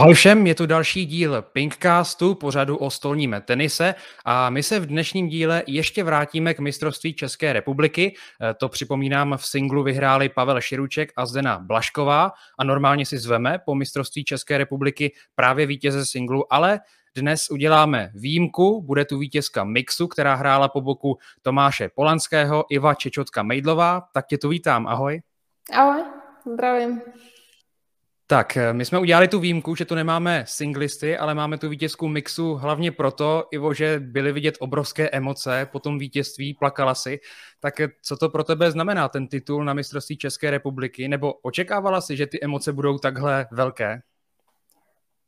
Ahoj všem, je tu další díl Pinkcastu, pořadu o stolním tenise a my se v dnešním díle ještě vrátíme k mistrovství České republiky. E, to připomínám, v singlu vyhráli Pavel Širuček a Zdena Blašková a normálně si zveme po mistrovství České republiky právě vítěze singlu, ale dnes uděláme výjimku, bude tu vítězka Mixu, která hrála po boku Tomáše Polanského, Iva Čečotka Mejdlová, tak tě tu vítám, ahoj. Ahoj, zdravím. Tak, eh, my jsme udělali tu výjimku, že tu nemáme singlisty, ale máme tu vítězku mixu hlavně proto, Ivo, že byly vidět obrovské emoce po tom vítězství, plakala si. Tak eh, co to pro tebe znamená, ten titul na mistrovství České republiky? Nebo očekávala si, že ty emoce budou takhle velké?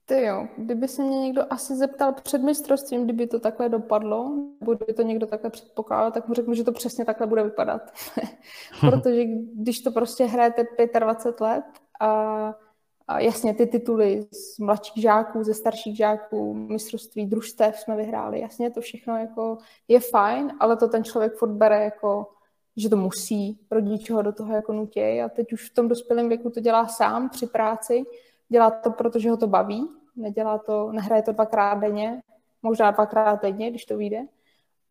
Ty jo, kdyby se mě někdo asi zeptal před mistrovstvím, kdyby to takhle dopadlo, nebo kdyby to někdo takhle předpokládal, tak mu řeknu, že to přesně takhle bude vypadat. Protože když to prostě hrajete 25 let a a jasně ty tituly z mladších žáků, ze starších žáků, mistrovství družstev jsme vyhráli, jasně to všechno jako je fajn, ale to ten člověk furt bere jako, že to musí, rodiče ho do toho jako nutějí a teď už v tom dospělém věku to dělá sám při práci, dělá to, protože ho to baví, nedělá to, nehraje to dvakrát denně, možná dvakrát denně, když to vyjde.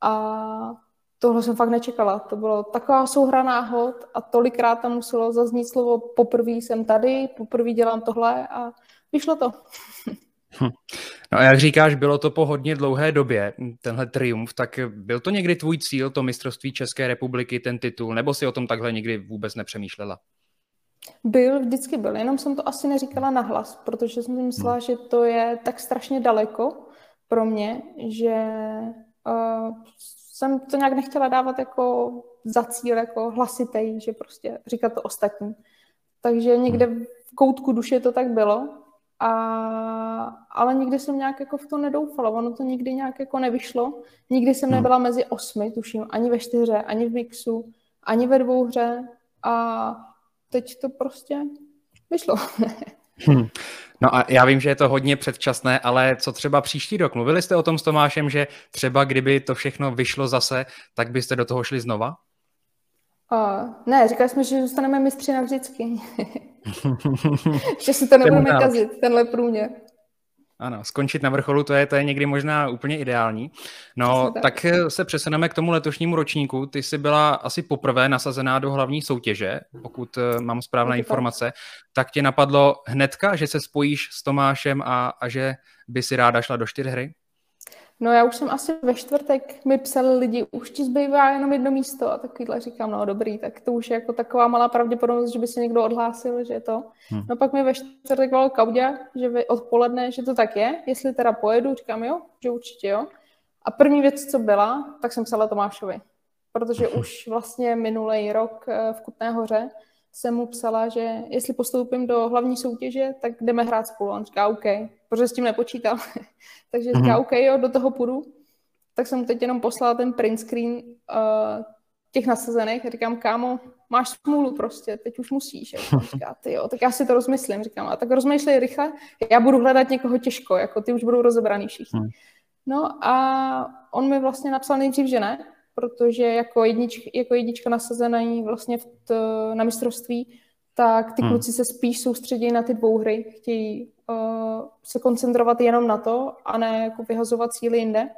A tohle jsem fakt nečekala. To bylo taková souhra náhod a tolikrát tam muselo zaznít slovo poprvé jsem tady, poprvé dělám tohle a vyšlo to. Hm. No a jak říkáš, bylo to po hodně dlouhé době, tenhle triumf, tak byl to někdy tvůj cíl, to mistrovství České republiky, ten titul, nebo si o tom takhle nikdy vůbec nepřemýšlela? Byl, vždycky byl, jenom jsem to asi neříkala nahlas, protože jsem si myslela, hmm. že to je tak strašně daleko pro mě, že uh, jsem to nějak nechtěla dávat jako za cíl, jako hlasitej, že prostě říkat to ostatní. Takže někde v koutku duše to tak bylo, a, ale nikdy jsem nějak jako v to nedoufala. Ono to nikdy nějak jako nevyšlo. Nikdy jsem hmm. nebyla mezi osmi, tuším, ani ve čtyře, ani v mixu, ani ve dvou hře. A teď to prostě vyšlo. Hmm. No a já vím, že je to hodně předčasné, ale co třeba příští rok? Mluvili jste o tom s Tomášem, že třeba kdyby to všechno vyšlo zase, tak byste do toho šli znova? Uh, ne, říkali jsme, že zůstaneme mistři navždycky. že si to nebudeme kazit, tenhle průměr. Ano, skončit na vrcholu, to je, to je někdy možná úplně ideální. No, tak. tak eh, se přesuneme k tomu letošnímu ročníku. Ty jsi byla asi poprvé nasazená do hlavní soutěže, pokud eh, mám správné informace. Tak tě napadlo hnedka, že se spojíš s Tomášem a, a že by si ráda šla do čtyřhry? No já už jsem asi ve čtvrtek, mi psali lidi, už ti zbývá jenom jedno místo a takovýhle říkám, no dobrý, tak to už je jako taková malá pravděpodobnost, že by se někdo odhlásil, že je to. Hmm. No pak mi ve čtvrtek volal Kaudě, že odpoledne, že to tak je, jestli teda pojedu, říkám jo, že určitě jo. A první věc, co byla, tak jsem psala Tomášovi, protože už vlastně minulý rok eh, v Kutné hoře jsem mu psala, že jestli postoupím do hlavní soutěže, tak jdeme hrát spolu. On říká OK, protože s tím nepočítal. Takže říká mm-hmm. OK, jo, do toho půjdu. Tak jsem mu teď jenom poslala ten print screen uh, těch nasazených a říkám, kámo, máš smůlu prostě, teď už musíš. A říká, ty jo, tak já si to rozmyslím. Říkám, a tak rozmýšlej rychle, já budu hledat někoho těžko, jako ty už budou rozebraný všichni. Mm. No a on mi vlastně napsal nejdřív, že ne, protože jako, jednič, jako jednička nasazená vlastně v t, na mistrovství, tak ty hmm. kluci se spíš soustředí na ty dvou hry, chtějí uh, se koncentrovat jenom na to a ne jako vyhazovat síly jinde.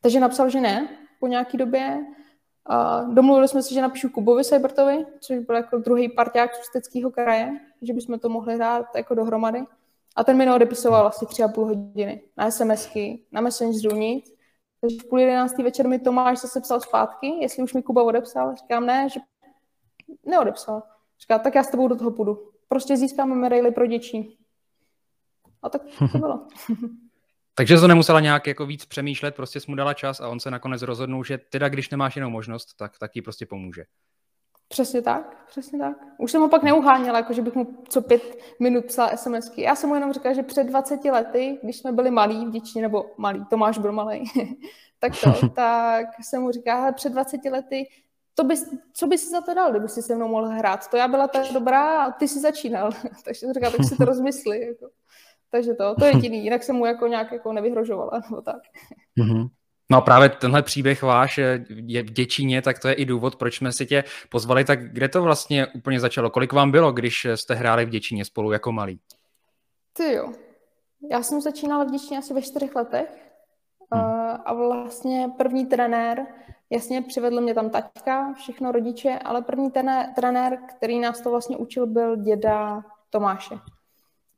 Takže napsal, že ne po nějaký době. Uh, domluvili jsme se, že napíšu Kubovi Seibertovi, což byl jako druhý parťák z Ústeckého kraje, že bychom to mohli hrát jako dohromady. A ten mi neodepisoval asi tři a půl hodiny na SMSky, na Messengeru nic. Takže v půl jedenáctý večer mi Tomáš zase psal zpátky, jestli už mi Kuba odepsal. Říkám, ne, že neodepsal. Říká, tak já s tebou do toho půjdu. Prostě získáme medaily pro děčí. A tak to bylo. Takže to nemusela nějak jako víc přemýšlet, prostě jsi mu dala čas a on se nakonec rozhodnul, že teda když nemáš jinou možnost, tak, tak ti prostě pomůže. Přesně tak, přesně tak. Už jsem ho pak neuháněla, jako že bych mu co pět minut psala SMSky. Já jsem mu jenom říkala, že před 20 lety, když jsme byli malí v děčině, nebo malí, Tomáš byl malý, tak to, tak jsem mu říkala, před 20 lety, to bys, co by si za to dal, kdyby si se mnou mohl hrát? To já byla tak dobrá a ty si začínal. Takže jsem říkala, tak si to rozmysli. Jako. Takže to, to je jediný, jinak jsem mu jako nějak jako nevyhrožovala, nebo tak. Mm-hmm. No a právě tenhle příběh váš je v Děčíně, tak to je i důvod, proč jsme si tě pozvali. Tak kde to vlastně úplně začalo? Kolik vám bylo, když jste hráli v Děčíně spolu jako malí? Ty jo. Já jsem začínala v Děčíně asi ve čtyřech letech hmm. a vlastně první trenér, jasně přivedl mě tam taťka, všechno rodiče, ale první trenér, který nás to vlastně učil, byl děda Tomáše.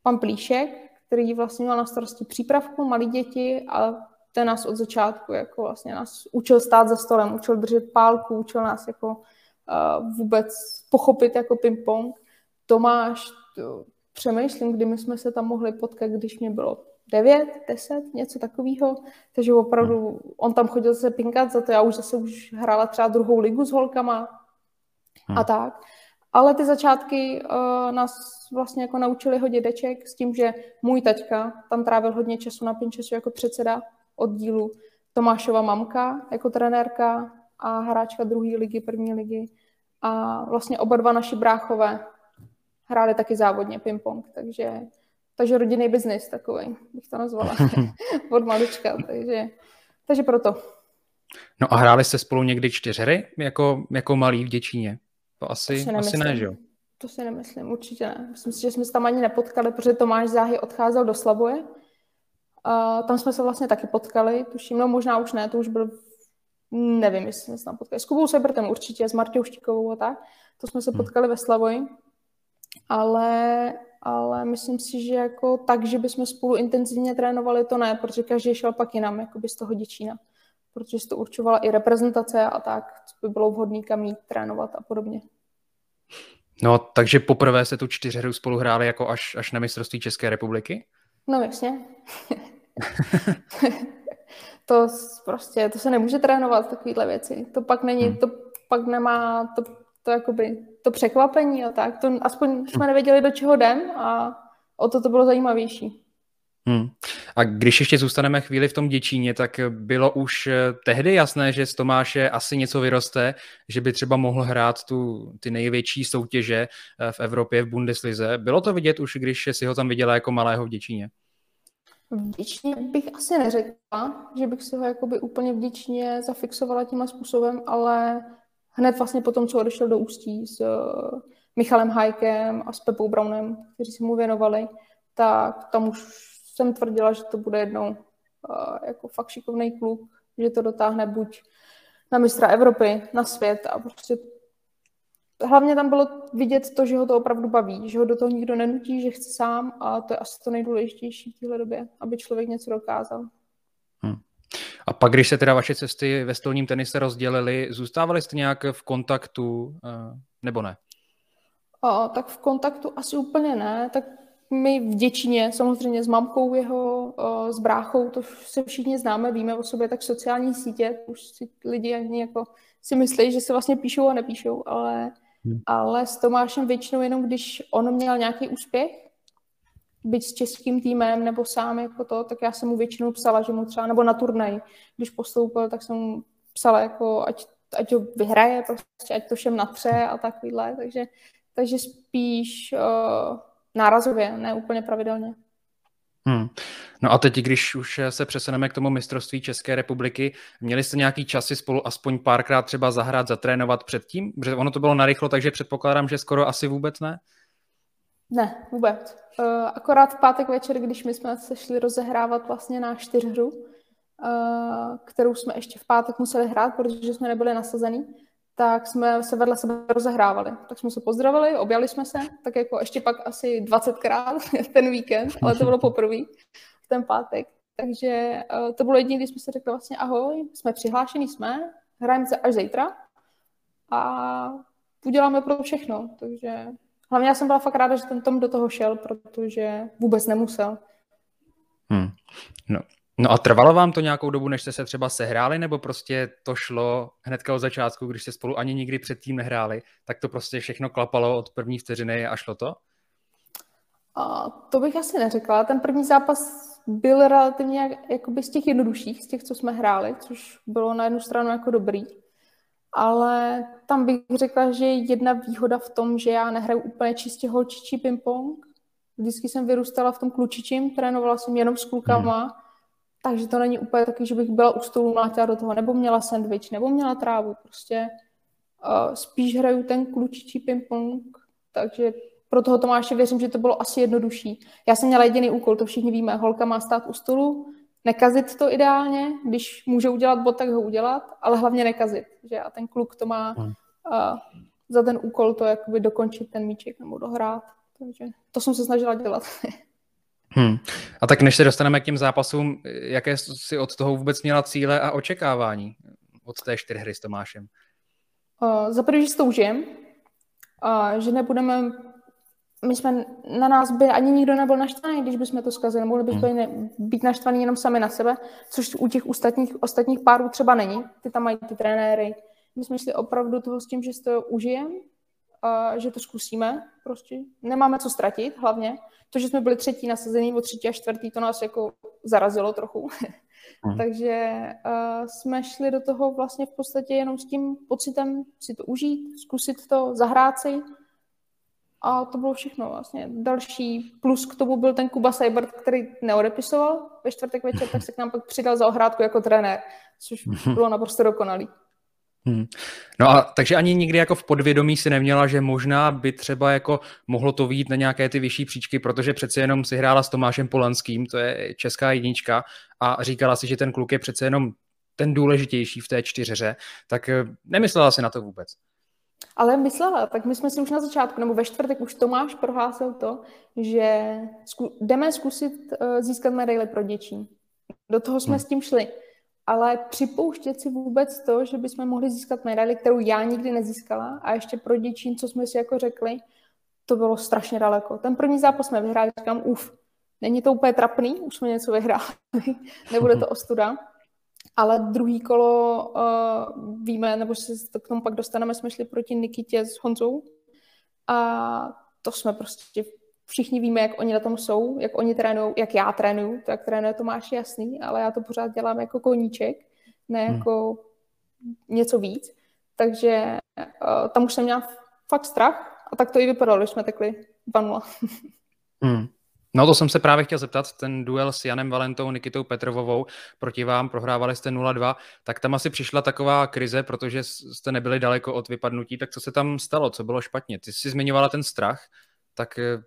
Pan Plíšek, který vlastně měl na starosti přípravku, malí děti a ten nás od začátku jako vlastně nás učil stát za stolem, učil držet pálku, učil nás jako uh, vůbec pochopit jako ping-pong. Tomáš, to, přemýšlím, kdy my jsme se tam mohli potkat, když mě bylo 9, 10, něco takového. Takže opravdu on tam chodil se pinkat, za to já už zase už hrála třeba druhou ligu s holkama hmm. a tak. Ale ty začátky uh, nás vlastně jako naučili ho dědeček s tím, že můj taťka tam trávil hodně času na Pinčesu jako předseda oddílu, Tomášova mamka jako trenérka a hráčka druhé ligy, první ligy. A vlastně oba dva naši bráchové hráli taky závodně ping-pong, takže, takže rodinný biznis takový, bych to nazvala, od malička, takže, takže proto. No a hráli jste spolu někdy čtyřery jako, jako malý v Děčíně? To asi, to asi ne, že jo? To si nemyslím, určitě ne. Myslím si, že jsme se tam ani nepotkali, protože Tomáš Záhy odcházel do Slavoje. A tam jsme se vlastně taky potkali, tuším, no možná už ne, to už byl, nevím, jestli jsme se tam potkali. S Kubou Sebertem určitě, s Martou Štikovou a tak. To jsme se hmm. potkali ve Slavoji. Ale, ale myslím si, že jako tak, že bychom spolu intenzivně trénovali, to ne, protože každý šel pak jinam, jako by z toho Děčína. Protože to určovala i reprezentace a tak, co by bylo vhodné kam jít trénovat a podobně. No, takže poprvé se tu čtyřhru spolu hráli jako až, až na mistrovství České republiky? No jasně. to prostě, to se nemůže trénovat, takovýhle věci. To pak není, hmm. to pak nemá to, to, jakoby, to překvapení a tak. To aspoň jsme nevěděli, do čeho jdem a o to to bylo zajímavější. Hmm. A když ještě zůstaneme chvíli v tom Děčíně, tak bylo už eh, tehdy jasné, že z Tomáše asi něco vyroste, že by třeba mohl hrát tu, ty největší soutěže eh, v Evropě v Bundeslize. Bylo to vidět už, když si ho tam viděla jako malého v Děčíně? Vděčně bych asi neřekla, že bych si ho jakoby úplně vděčně zafixovala tímhle způsobem, ale hned vlastně po tom, co odešel do Ústí s uh, Michalem Hajkem a s Pepou Brownem, kteří se mu věnovali, tak tam už jsem tvrdila, že to bude jednou uh, jako fakt šikovný kluk, že to dotáhne buď na mistra Evropy, na svět a prostě hlavně tam bylo vidět to, že ho to opravdu baví, že ho do toho nikdo nenutí, že chce sám a to je asi to nejdůležitější v téhle době, aby člověk něco dokázal. A pak, když se teda vaše cesty ve stolním tenise rozdělily, zůstávali jste nějak v kontaktu eh, nebo ne? O, tak v kontaktu asi úplně ne, tak my v Děčíně, samozřejmě s mamkou jeho, s bráchou, to se všichni známe, víme o sobě, tak sociální sítě, už si lidi ani jako si myslí, že se vlastně píšou a nepíšou, ale Hmm. Ale s Tomášem většinou jenom, když on měl nějaký úspěch, být s českým týmem nebo sám jako to, tak já jsem mu většinou psala, že mu třeba, nebo na turnaj, když postoupil, tak jsem mu psala jako, ať, ať to vyhraje, prostě, ať to všem natře a takovýhle, takže, takže spíš uh, nárazově, ne úplně pravidelně. Hmm. No a teď, když už se přesuneme k tomu mistrovství České republiky, měli jste nějaký časy spolu aspoň párkrát třeba zahrát, zatrénovat předtím? Protože ono to bylo narychlo, takže předpokládám, že skoro asi vůbec ne? Ne, vůbec. Uh, akorát v pátek večer, když my jsme se šli rozehrávat vlastně na čtyřhru, uh, kterou jsme ještě v pátek museli hrát, protože jsme nebyli nasazený, tak jsme se vedle sebe rozehrávali. Tak jsme se pozdravili, objali jsme se, tak jako ještě pak asi 20krát ten víkend, ale to bylo poprvé v ten pátek. Takže uh, to bylo jediné, kdy jsme si řekli vlastně ahoj, jsme přihlášení, jsme, hrajeme se až zítra a uděláme pro všechno. Takže hlavně já jsem byla fakt ráda, že ten Tom do toho šel, protože vůbec nemusel. Hmm. No, No a trvalo vám to nějakou dobu, než jste se třeba sehráli, nebo prostě to šlo hnedka od začátku, když jste spolu ani nikdy předtím nehráli, tak to prostě všechno klapalo od první vteřiny a šlo to? A to bych asi neřekla. Ten první zápas byl relativně jakoby z těch jednodušších, z těch, co jsme hráli, což bylo na jednu stranu jako dobrý. Ale tam bych řekla, že je jedna výhoda v tom, že já nehraju úplně čistě holčičí ping-pong. Vždycky jsem vyrůstala v tom klučičím, trénovala jsem jenom s klukama, hmm takže to není úplně taky, že bych byla u stolu, mlátila do toho, nebo měla sendvič, nebo měla trávu, prostě uh, spíš hraju ten klučičí ping-pong, takže pro toho Tomáše věřím, že to bylo asi jednodušší. Já jsem měla jediný úkol, to všichni víme, holka má stát u stolu, nekazit to ideálně, když může udělat bod, tak ho udělat, ale hlavně nekazit, že a ten kluk to má uh, za ten úkol to jakoby dokončit ten míček nebo dohrát, takže to jsem se snažila dělat. Hmm. A tak než se dostaneme k těm zápasům, jaké si od toho vůbec měla cíle a očekávání od té čtyřhry s Tomášem? Uh, za první, že to užijem, uh, že nebudeme, my jsme na nás by ani nikdo nebyl naštvaný, když bychom to zkazili, mohli bychom hmm. ne, být naštvaní jenom sami na sebe, což u těch ostatních, ostatních párů třeba není, ty tam mají ty trenéry. My jsme šli opravdu toho s tím, že si to užijem, a že to zkusíme prostě. Nemáme co ztratit hlavně. To, že jsme byli třetí nasazení o třetí a čtvrtý, to nás jako zarazilo trochu. Mm. Takže uh, jsme šli do toho vlastně v podstatě jenom s tím pocitem si to užít, zkusit to, zahrát si. A to bylo všechno vlastně. Další plus k tomu byl ten Kuba Seibert, který neodepisoval ve čtvrtek večer, tak se k nám pak přidal za ohrádku jako trenér, což bylo naprosto dokonalý. Hmm. No a takže ani nikdy jako v podvědomí si neměla, že možná by třeba jako mohlo to výjít na nějaké ty vyšší příčky, protože přece jenom si hrála s Tomášem Polanským, to je česká jednička a říkala si, že ten kluk je přece jenom ten důležitější v té čtyřeře, tak eh, nemyslela si na to vůbec. Ale myslela, tak my jsme si už na začátku, nebo ve čtvrtek už Tomáš prohlásil to, že zku, jdeme zkusit uh, získat medaily pro děčí. Do toho jsme hmm. s tím šli ale připouštět si vůbec to, že bychom mohli získat medaili, kterou já nikdy nezískala a ještě pro děčín, co jsme si jako řekli, to bylo strašně daleko. Ten první zápas jsme vyhráli, říkám, uf, není to úplně trapný, už jsme něco vyhráli, nebude to ostuda. Ale druhý kolo uh, víme, nebo se k tomu pak dostaneme, jsme šli proti Nikitě s Honzou a to jsme prostě všichni víme, jak oni na tom jsou, jak oni trénují, jak já trénuju, to jak trénuje Tomáš jasný, ale já to pořád dělám jako koníček, ne hmm. jako hmm. něco víc. Takže uh, tam už jsem měla fakt strach a tak to i vypadalo, když jsme tekli 2 hmm. No to jsem se právě chtěl zeptat, ten duel s Janem Valentou, Nikitou Petrovovou proti vám, prohrávali jste 0-2, tak tam asi přišla taková krize, protože jste nebyli daleko od vypadnutí, tak co se tam stalo, co bylo špatně? Ty jsi zmiňovala ten strach, tak eh,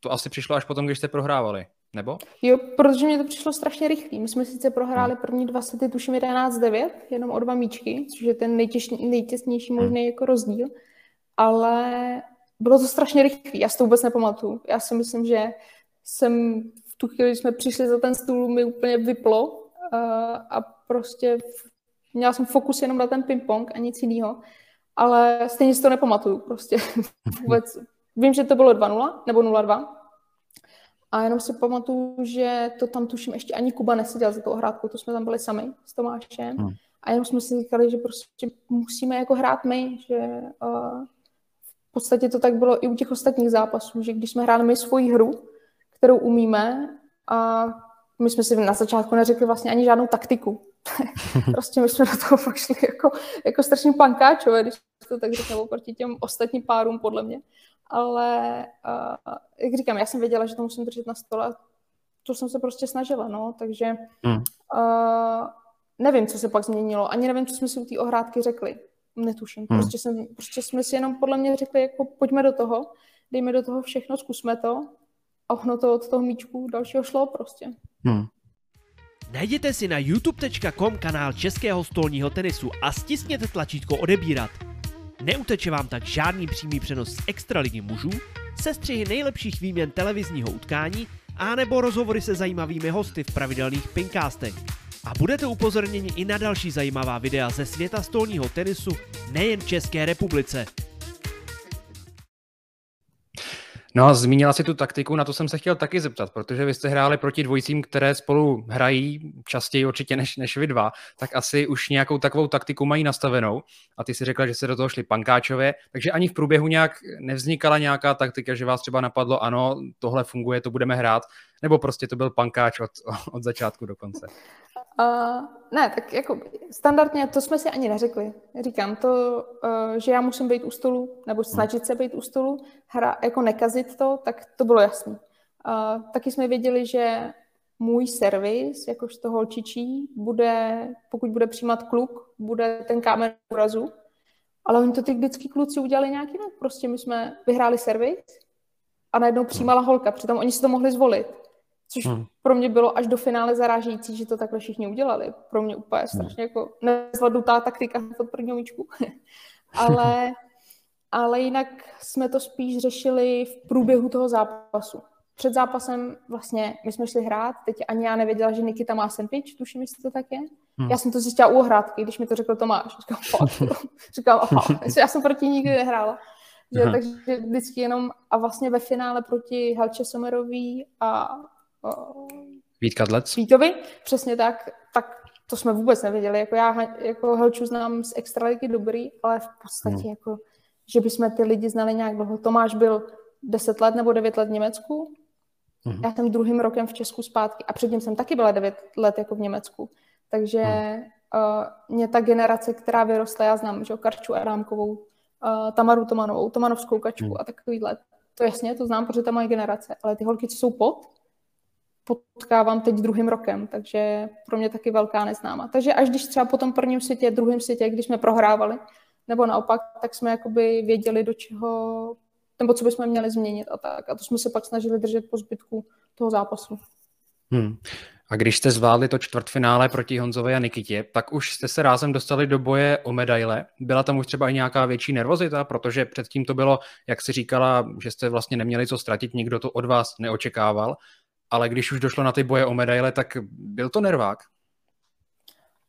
to asi přišlo až potom, když jste prohrávali, nebo? Jo, protože mě to přišlo strašně rychlý. My jsme sice prohráli hmm. první dva sety, tuším 11-9, jenom o dva míčky, což je ten nejtěsnější hmm. možný jako rozdíl, ale bylo to strašně rychlý, já si to vůbec nepamatuju. Já si myslím, že jsem v tu chvíli, když jsme přišli za ten stůl, mi úplně vyplo uh, a prostě měla jsem fokus jenom na ten ping-pong a nic jiného, ale stejně si to nepamatuju, prostě vůbec Vím, že to bylo 2-0 nebo 0-2. A jenom si pamatuju, že to tam tuším ještě ani Kuba neseděl za tou hrátkou, to jsme tam byli sami s Tomášem. Hmm. A jenom jsme si říkali, že prostě musíme jako hrát my, že uh, v podstatě to tak bylo i u těch ostatních zápasů, že když jsme hráli my svoji hru, kterou umíme a my jsme si na začátku neřekli vlastně ani žádnou taktiku. prostě my jsme do toho fakt šli jako, jako strašně pankáčové, když to tak řeknu, proti těm ostatním párům podle mě ale uh, jak říkám, já jsem věděla, že to musím držet na stole, to jsem se prostě snažila, no, takže hmm. uh, nevím, co se pak změnilo, ani nevím, co jsme si u té ohrádky řekli, netuším, hmm. prostě, jsem, prostě jsme si jenom podle mě řekli, jako pojďme do toho, dejme do toho všechno, zkusme to a ohno to od toho míčku dalšího šlo prostě. Hmm. Najděte si na youtube.com kanál Českého stolního tenisu a stisněte tlačítko odebírat. Neuteče vám tak žádný přímý přenos z Extraligy mužů, sestřihy nejlepších výměn televizního utkání a nebo rozhovory se zajímavými hosty v pravidelných pinkastech. A budete upozorněni i na další zajímavá videa ze světa stolního tenisu nejen v České republice. No a zmínila si tu taktiku, na to jsem se chtěl taky zeptat, protože vy jste hráli proti dvojicím, které spolu hrají častěji určitě než, než vy dva, tak asi už nějakou takovou taktiku mají nastavenou. A ty si řekla, že se do toho šli pankáčové, takže ani v průběhu nějak nevznikala nějaká taktika, že vás třeba napadlo, ano, tohle funguje, to budeme hrát, nebo prostě to byl pankáč od, od začátku do konce? Uh, ne, tak jako standardně to jsme si ani neřekli. Říkám to, uh, že já musím být u stolu, nebo snažit se být u stolu, hra, jako nekazit to, tak to bylo jasné. Uh, taky jsme věděli, že můj servis, jakožto holčičí, bude, pokud bude přijímat kluk, bude ten kámen úrazu. Ale oni to ty vždycky kluci udělali nějak jinak. Prostě my jsme vyhráli servis a najednou přijímala holka. Přitom oni si to mohli zvolit. Což hmm. pro mě bylo až do finále zarážející, že to takhle všichni udělali. Pro mě úplně hmm. strašně jako nezvládnutá taktika pod první míčku. ale, ale jinak jsme to spíš řešili v průběhu toho zápasu. Před zápasem vlastně my jsme šli hrát, teď ani já nevěděla, že Nikita má sandwich, tuším, jestli to tak je. Hmm. Já jsem to zjistila u ohrádky, když mi to řekl Tomáš. Říkám, říkám aha, já jsem proti nikdy nehrála. Že, takže vždycky jenom a vlastně ve finále proti Halče Somerový a Vít Kadlec. Vítovi, přesně tak, tak to jsme vůbec nevěděli. Jako já jako Helču znám z extraligy dobrý, ale v podstatě hmm. jako, že bychom ty lidi znali nějak dlouho. Tomáš byl 10 let nebo 9 let v Německu, hmm. já jsem druhým rokem v Česku zpátky a předtím jsem taky byla 9 let jako v Německu. Takže hmm. uh, mě ta generace, která vyrostla, já znám, že Karču Arámkovou, uh, Tamaru Tomanovou, Tomanovskou kačku hmm. a takovýhle. To jasně, to znám, protože to moje generace, ale ty holky, co jsou pod, potkávám teď druhým rokem, takže pro mě taky velká neznáma. Takže až když třeba po tom prvním světě, druhém světě, když jsme prohrávali, nebo naopak, tak jsme jakoby věděli, do čeho, nebo co bychom měli změnit a tak. A to jsme se pak snažili držet po zbytku toho zápasu. Hmm. A když jste zvládli to čtvrtfinále proti Honzovi a Nikitě, tak už jste se rázem dostali do boje o medaile. Byla tam už třeba i nějaká větší nervozita, protože předtím to bylo, jak si říkala, že jste vlastně neměli co ztratit, nikdo to od vás neočekával ale když už došlo na ty boje o medaile, tak byl to nervák?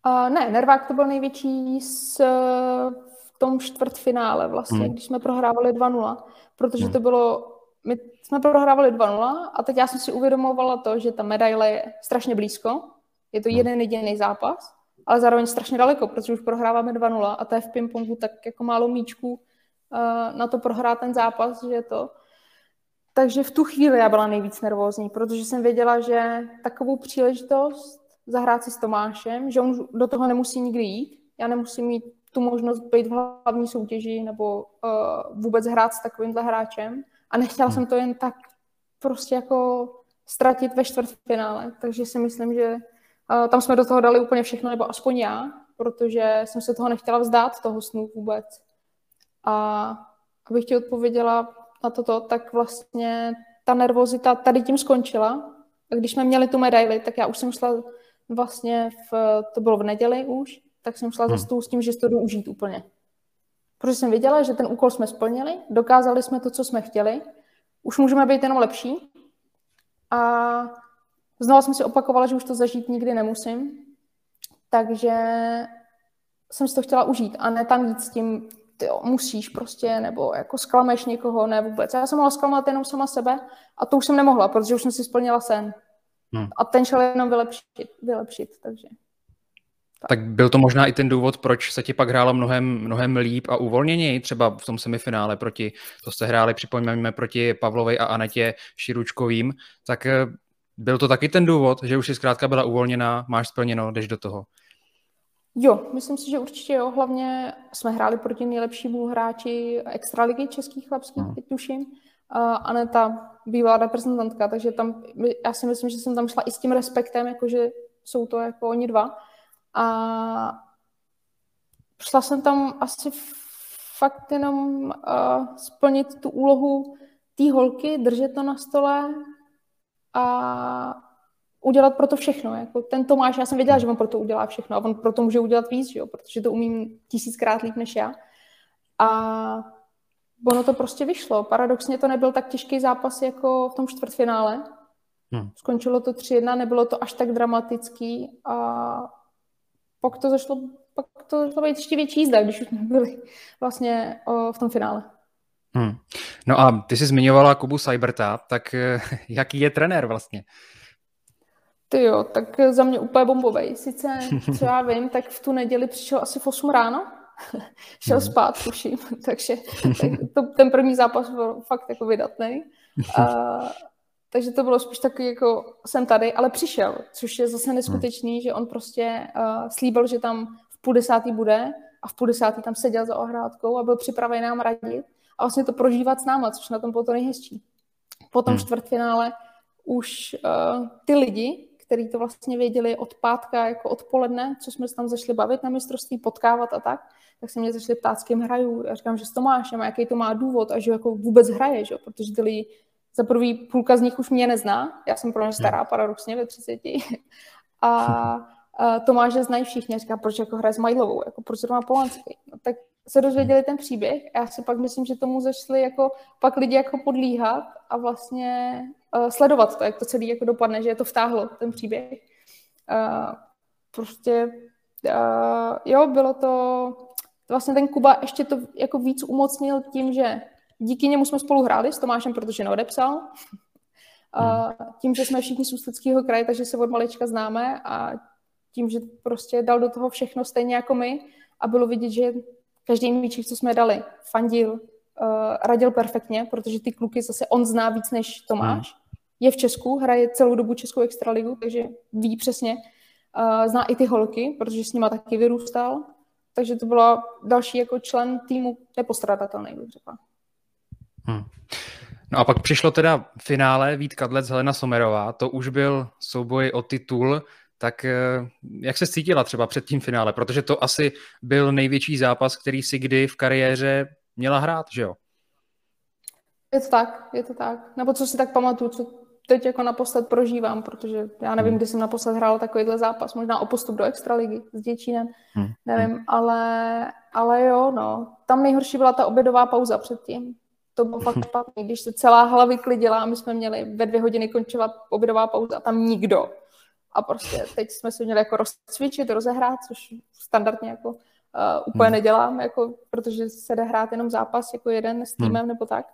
Uh, ne, nervák to byl největší s, v tom čtvrtfinále vlastně, hmm. když jsme prohrávali 2-0, protože hmm. to bylo, my jsme prohrávali 2-0 a teď já jsem si uvědomovala to, že ta medaile je strašně blízko, je to hmm. jeden jediný zápas, ale zároveň strašně daleko, protože už prohráváme 2-0 a to je v pingpongu tak jako málo míčků uh, na to prohrát ten zápas, že je to. Takže v tu chvíli já byla nejvíc nervózní, protože jsem věděla, že takovou příležitost zahrát si s Tomášem, že on do toho nemusí nikdy jít, já nemusím mít tu možnost být v hlavní soutěži nebo uh, vůbec hrát s takovýmhle hráčem a nechtěla hmm. jsem to jen tak prostě jako ztratit ve čtvrtfinále, takže si myslím, že uh, tam jsme do toho dali úplně všechno, nebo aspoň já, protože jsem se toho nechtěla vzdát, toho snu vůbec. A abych ti odpověděla, na toto, tak vlastně ta nervozita tady tím skončila. A když jsme měli tu medaili, tak já už jsem šla vlastně, v, to bylo v neděli už, tak jsem šla hmm. za stůl s tím, že si to jdu užít úplně. Protože jsem věděla, že ten úkol jsme splnili, dokázali jsme to, co jsme chtěli, už můžeme být jenom lepší. A znovu jsem si opakovala, že už to zažít nikdy nemusím. Takže jsem si to chtěla užít a ne tam jít s tím, jo, musíš prostě, nebo jako sklameš někoho, ne vůbec. Já jsem mohla zklamat jenom sama sebe a to už jsem nemohla, protože už jsem si splnila sen. Hmm. A ten šel jenom vylepšit, vylepšit takže. Tak. tak byl to možná i ten důvod, proč se ti pak hrálo mnohem, mnohem líp a uvolněněji, třeba v tom semifinále proti, to jste hráli, připomeňme, proti Pavlovej a Anetě Širučkovým, tak eh, byl to taky ten důvod, že už si zkrátka byla uvolněná, máš splněno, jdeš do toho. Jo, myslím si, že určitě jo. Hlavně jsme hráli proti nejlepšímu hráči extraligy českých chlapských, hmm. teď tuším. Uh, Aneta, bývalá reprezentantka, takže tam, já si myslím, že jsem tam šla i s tím respektem, jakože jsou to jako oni dva. A šla jsem tam asi fakt jenom uh, splnit tu úlohu té holky, držet to na stole a udělat pro to všechno. Jako ten Tomáš, já jsem věděla, že on pro to udělá všechno a on pro to může udělat víc, jo, protože to umím tisíckrát líp než já. A ono to prostě vyšlo. Paradoxně to nebyl tak těžký zápas jako v tom čtvrtfinále. Hmm. Skončilo to 3-1, nebylo to až tak dramatický a pak to zašlo, pak to zašlo být ještě větší jízda, když už jsme byli vlastně o, v tom finále. Hmm. No a ty jsi zmiňovala Kubu Cyberta, tak jaký je trenér vlastně? Ty jo, tak za mě úplně bombový. Sice, co já vím, tak v tu neděli přišel asi v 8 ráno, šel mhm. spát, tuším, takže tak to, ten první zápas byl fakt jako vydatný. A, takže to bylo spíš taky jako jsem tady, ale přišel, což je zase neskutečný, hmm. že on prostě uh, slíbil, že tam v půl desátý bude a v půl desátý tam seděl za ohrádkou a byl připravený nám radit a vlastně to prožívat s náma, což na tom bylo to nejhezčí. Po tom hmm. čtvrtfinále už uh, ty lidi, který to vlastně věděli od pátka jako odpoledne, co jsme se tam zašli bavit na mistrovství, potkávat a tak, tak se mě začali ptát, s kým hraju. Já říkám, že s Tomášem a jaký to má důvod a že jako vůbec hraje, že? protože ty lidi, za prvý půlka z nich už mě nezná, já jsem pro ně stará paradoxně ve 30. A, a Tomáš znají všichni, říká, proč jako hraje s Majlovou, jako proč to má Polanský. Se dozvěděli ten příběh a já si pak myslím, že tomu začali jako pak lidi jako podlíhat a vlastně uh, sledovat to, jak to celý jako dopadne, že je to vtáhlo, ten příběh. Uh, prostě uh, jo, bylo to vlastně ten Kuba ještě to jako víc umocnil tím, že díky němu jsme spolu hráli s Tomášem, protože neodepsal. Uh, tím, že jsme všichni z Ústeckého kraje, takže se od malička známe a tím, že prostě dal do toho všechno stejně jako my a bylo vidět, že každý míček, co jsme dali, fandil, uh, radil perfektně, protože ty kluky zase on zná víc než Tomáš. Hmm. Je v Česku, hraje celou dobu Českou extraligu, takže ví přesně. Uh, zná i ty holky, protože s nima taky vyrůstal. Takže to byla další jako člen týmu nepostradatelný, bych řekla. Hmm. No a pak přišlo teda finále Vít Kadlec, Helena Somerová. To už byl souboj o titul tak eh, jak se cítila třeba před tím finále? Protože to asi byl největší zápas, který si kdy v kariéře měla hrát, že jo? Je to tak, je to tak. Nebo co si tak pamatuju, co teď jako naposled prožívám, protože já nevím, hmm. kdy jsem naposled hrál takovýhle zápas, možná o postup do extraligy s Děčínem, hmm. nevím, hmm. ale, ale jo, no. Tam nejhorší byla ta obědová pauza předtím. To bylo fakt špatný, když se celá hala vyklidila a my jsme měli ve dvě hodiny končovat obědová pauza a tam nikdo a prostě teď jsme si měli jako rozcvičit, rozehrát, což standardně jako uh, úplně hmm. nedělám, jako, protože se jde hrát jenom zápas jako jeden s týmem hmm. nebo tak.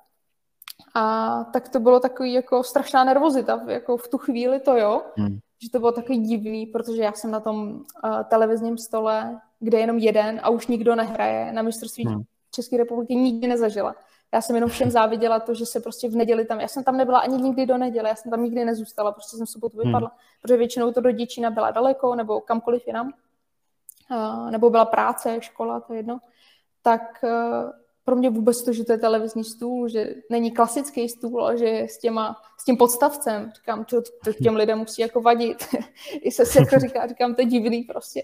A tak to bylo takový jako strašná nervozita, jako v tu chvíli to jo, hmm. že to bylo takový divný, protože já jsem na tom uh, televizním stole, kde je jenom jeden a už nikdo nehraje na mistrovství hmm. České republiky nikdy nezažila. Já jsem jenom všem záviděla to, že se prostě v neděli tam, já jsem tam nebyla ani nikdy do neděle, já jsem tam nikdy nezůstala, prostě jsem sobotu hmm. vypadla, hmm. protože většinou to do Děčína byla daleko, nebo kamkoliv jinam, uh, nebo byla práce, škola, to je jedno, tak uh, pro mě vůbec to, že to je televizní stůl, že není klasický stůl, ale že s, těma, s tím podstavcem, říkám, to, to těm lidem musí jako vadit. I se si jako říká, říkám, to je divný prostě.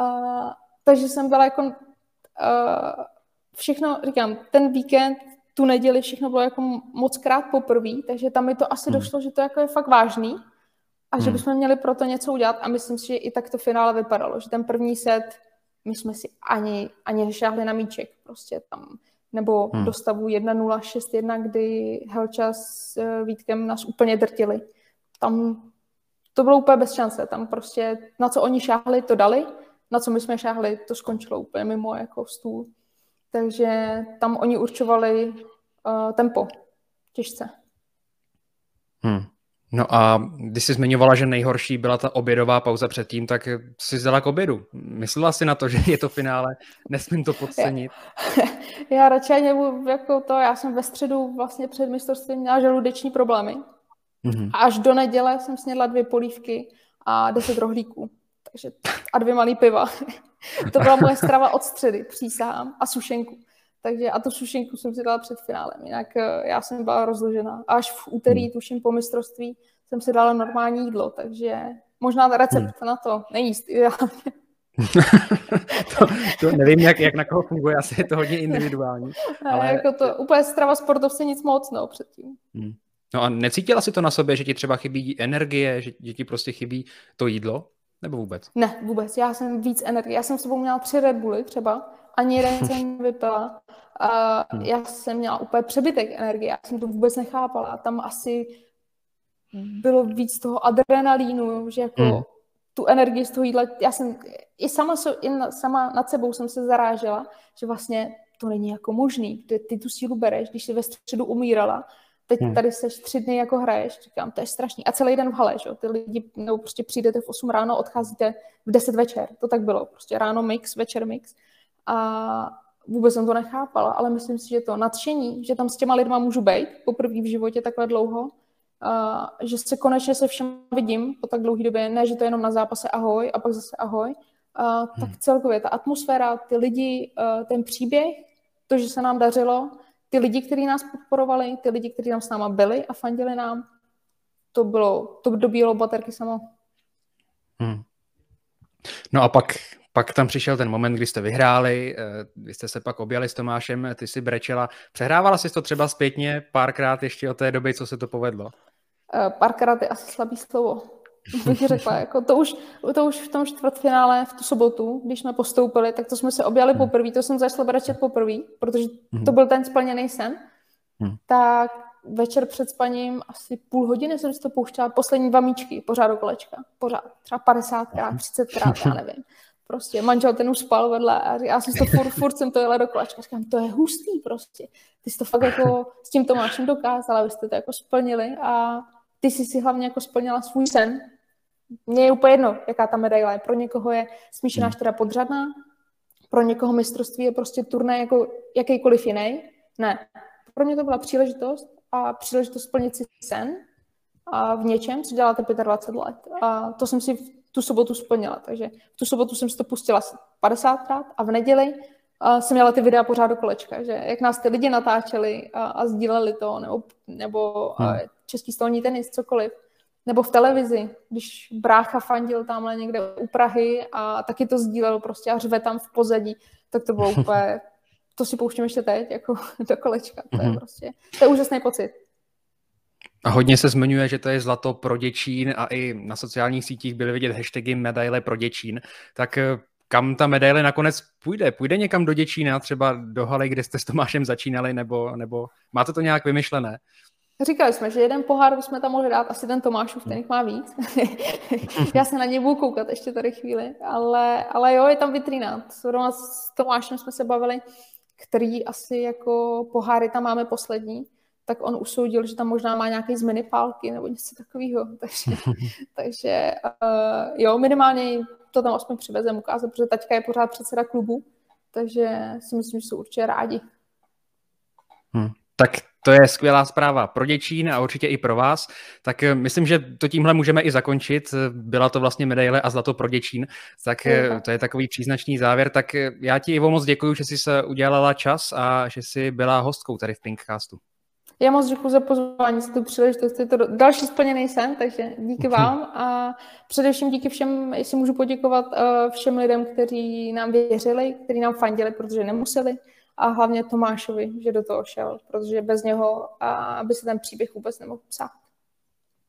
Uh, takže jsem byla jako uh, všechno, říkám, ten víkend tu neděli všechno bylo jako moc krát poprvé, takže tam mi to asi hmm. došlo, že to jako je fakt vážný a že hmm. bychom měli pro to něco udělat a myslím si, že i tak to finále vypadalo, že ten první set my jsme si ani, ani nešáhli na míček prostě tam, nebo hmm. do stavu 1-0, 6-1, kdy Helča s eh, Vítkem nás úplně drtili. Tam to bylo úplně bez šance, tam prostě na co oni šáhli, to dali, na co my jsme šáhli, to skončilo úplně mimo jako stůl. Takže tam oni určovali uh, tempo těžce. Hmm. No a když jsi zmiňovala, že nejhorší byla ta obědová pauza předtím, tak jsi zdala k obědu. Myslela jsi na to, že je to finále, nesmím to podcenit. Já, já radši ani jako to, já jsem ve středu vlastně před mistrovstvím měla žaludeční problémy. Mm-hmm. A až do neděle jsem snědla dvě polívky a deset rohlíků. Takže a dvě malý piva. to byla moje strava od středy, přísahám, a sušenku. Takže a tu sušenku jsem si dala před finálem, jinak eh, já jsem byla rozložená. A až v úterý, hmm. tuším po mistrovství, jsem si dala normální jídlo, takže možná recept hmm. na to nejíst ideálně. to, to nevím, jak, jak na koho funguje, asi je to hodně individuální. ale... jako to úplně strava sportovce nic moc, no, předtím. Hmm. No a necítila si to na sobě, že ti třeba chybí energie, že, že ti prostě chybí to jídlo? Nebo vůbec? Ne, vůbec. Já jsem víc energie. Já jsem s sebou měla tři Red Bully třeba. Ani jeden jsem vypila. A hmm. já jsem měla úplně přebytek energie. Já jsem to vůbec nechápala. Tam asi bylo víc toho adrenalínu, že jako hmm. tu energii z toho jídla, já jsem i sama, i sama nad sebou jsem se zarážela, že vlastně to není jako možný, kde ty tu sílu bereš, když jsi ve středu umírala, teď hmm. tady seš tři dny jako hraješ, říkám, to je strašný. A celý den v hale, že? ty lidi, nebo prostě přijdete v 8 ráno, odcházíte v 10 večer, to tak bylo, prostě ráno mix, večer mix. A vůbec jsem to nechápala, ale myslím si, že to nadšení, že tam s těma lidma můžu být poprvé v životě takhle dlouho, a že se konečně se všem vidím po tak dlouhé době, ne, že to je jenom na zápase ahoj a pak zase ahoj, a, hmm. tak celkově ta atmosféra, ty lidi, ten příběh, to, že se nám dařilo, ty lidi, kteří nás podporovali, ty lidi, kteří tam s náma byli a fandili nám, to bylo, to dobíjelo baterky samo. Hmm. No a pak, pak tam přišel ten moment, kdy jste vyhráli, eh, vy jste se pak objali s Tomášem, ty si brečela. Přehrávala jsi to třeba zpětně párkrát ještě od té doby, co se to povedlo? Uh, párkrát je asi slabý slovo. Bych řekla, jako to, už, to už v tom čtvrtfinále v tu sobotu, když jsme postoupili, tak to jsme se objali hmm. poprvé, to jsem začala brečet poprvé, protože hmm. to byl ten splněný sen. Hmm. Tak večer před spaním asi půl hodiny jsem si to pouštěla, poslední dva míčky, pořád do kolečka, pořád, třeba 50krát, 30krát, já nevím. Prostě manžel ten už spal vedle a já jsem to furt, furt jsem to jela do kolečka. Říkám, to je hustý prostě. Ty jsi to fakt jako s tím Tomášem dokázala, vy jste to jako splnili a ty jsi si hlavně jako splnila svůj sen. Mně je úplně jedno, jaká ta medaile je. Pro někoho je smíšená hmm. čtyřa podřadná, pro někoho mistrovství je prostě turnaj jako jakýkoliv jiný. Ne. Pro mě to byla příležitost a příležitost splnit si sen a v něčem, co děláte 25 let. A to jsem si v tu sobotu splnila. Takže v tu sobotu jsem si to pustila 50krát a v neděli uh, jsem měla ty videa pořád do kolečka, že jak nás ty lidi natáčeli a, a sdíleli to, nebo, nebo hmm. uh, český stolní tenis, cokoliv. Nebo v televizi, když brácha fandil tamhle někde u Prahy a taky to sdílel prostě a řve tam v pozadí, tak to bylo úplně to si pouštím ještě teď, jako do kolečka. To je mhm. prostě, to je úžasný pocit. A hodně se zmiňuje, že to je zlato pro Děčín a i na sociálních sítích byly vidět hashtagy medaile pro Děčín. Tak eh, kam ta medaile nakonec půjde? Půjde někam do Děčína, třeba do haly, kde jste s Tomášem začínali, nebo, nebo máte to nějak vymyšlené? Říkali jsme, že jeden pohár bychom tam mohli dát, asi ten Tomášův, ten jich má víc. Já se na něj budu koukat ještě tady chvíli, ale, ale jo, je tam vitrína. S Tomášem jsme se bavili, který asi jako poháry tam máme poslední, tak on usoudil, že tam možná má nějaké změny pálky nebo něco takového. Takže, takže uh, jo, minimálně to tam aspoň přivezem ukázat, protože taťka je pořád předseda klubu, takže si myslím, že jsou určitě rádi. Hmm. Tak to je skvělá zpráva pro Děčín a určitě i pro vás. Tak eh, myslím, že to tímhle můžeme i zakončit. Byla to vlastně medaile a zlato pro Děčín. Tak eh, to je takový příznačný závěr. Tak eh, já ti Ivo moc děkuji, že jsi se udělala čas a že jsi byla hostkou tady v Pinkcastu. Já moc děkuji za pozvání, za tu příležitost. Je to další splněný sen, takže díky vám a především díky všem, jestli můžu poděkovat všem lidem, kteří nám věřili, kteří nám fandili, protože nemuseli a hlavně Tomášovi, že do toho šel, protože bez něho aby se ten příběh vůbec nemohl psát.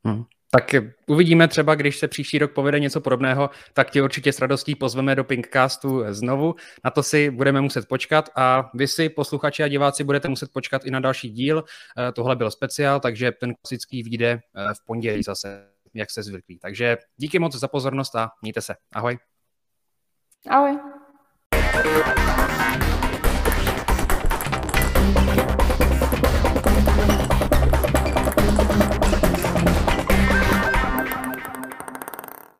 Hmm. Tak uvidíme třeba, když se příští rok povede něco podobného, tak tě určitě s radostí pozveme do Pinkcastu znovu. Na to si budeme muset počkat a vy si, posluchači a diváci, budete muset počkat i na další díl. Eh, tohle byl speciál, takže ten klasický vyjde eh, v pondělí zase, jak se zvyklí. Takže díky moc za pozornost a mějte se. Ahoj. Ahoj.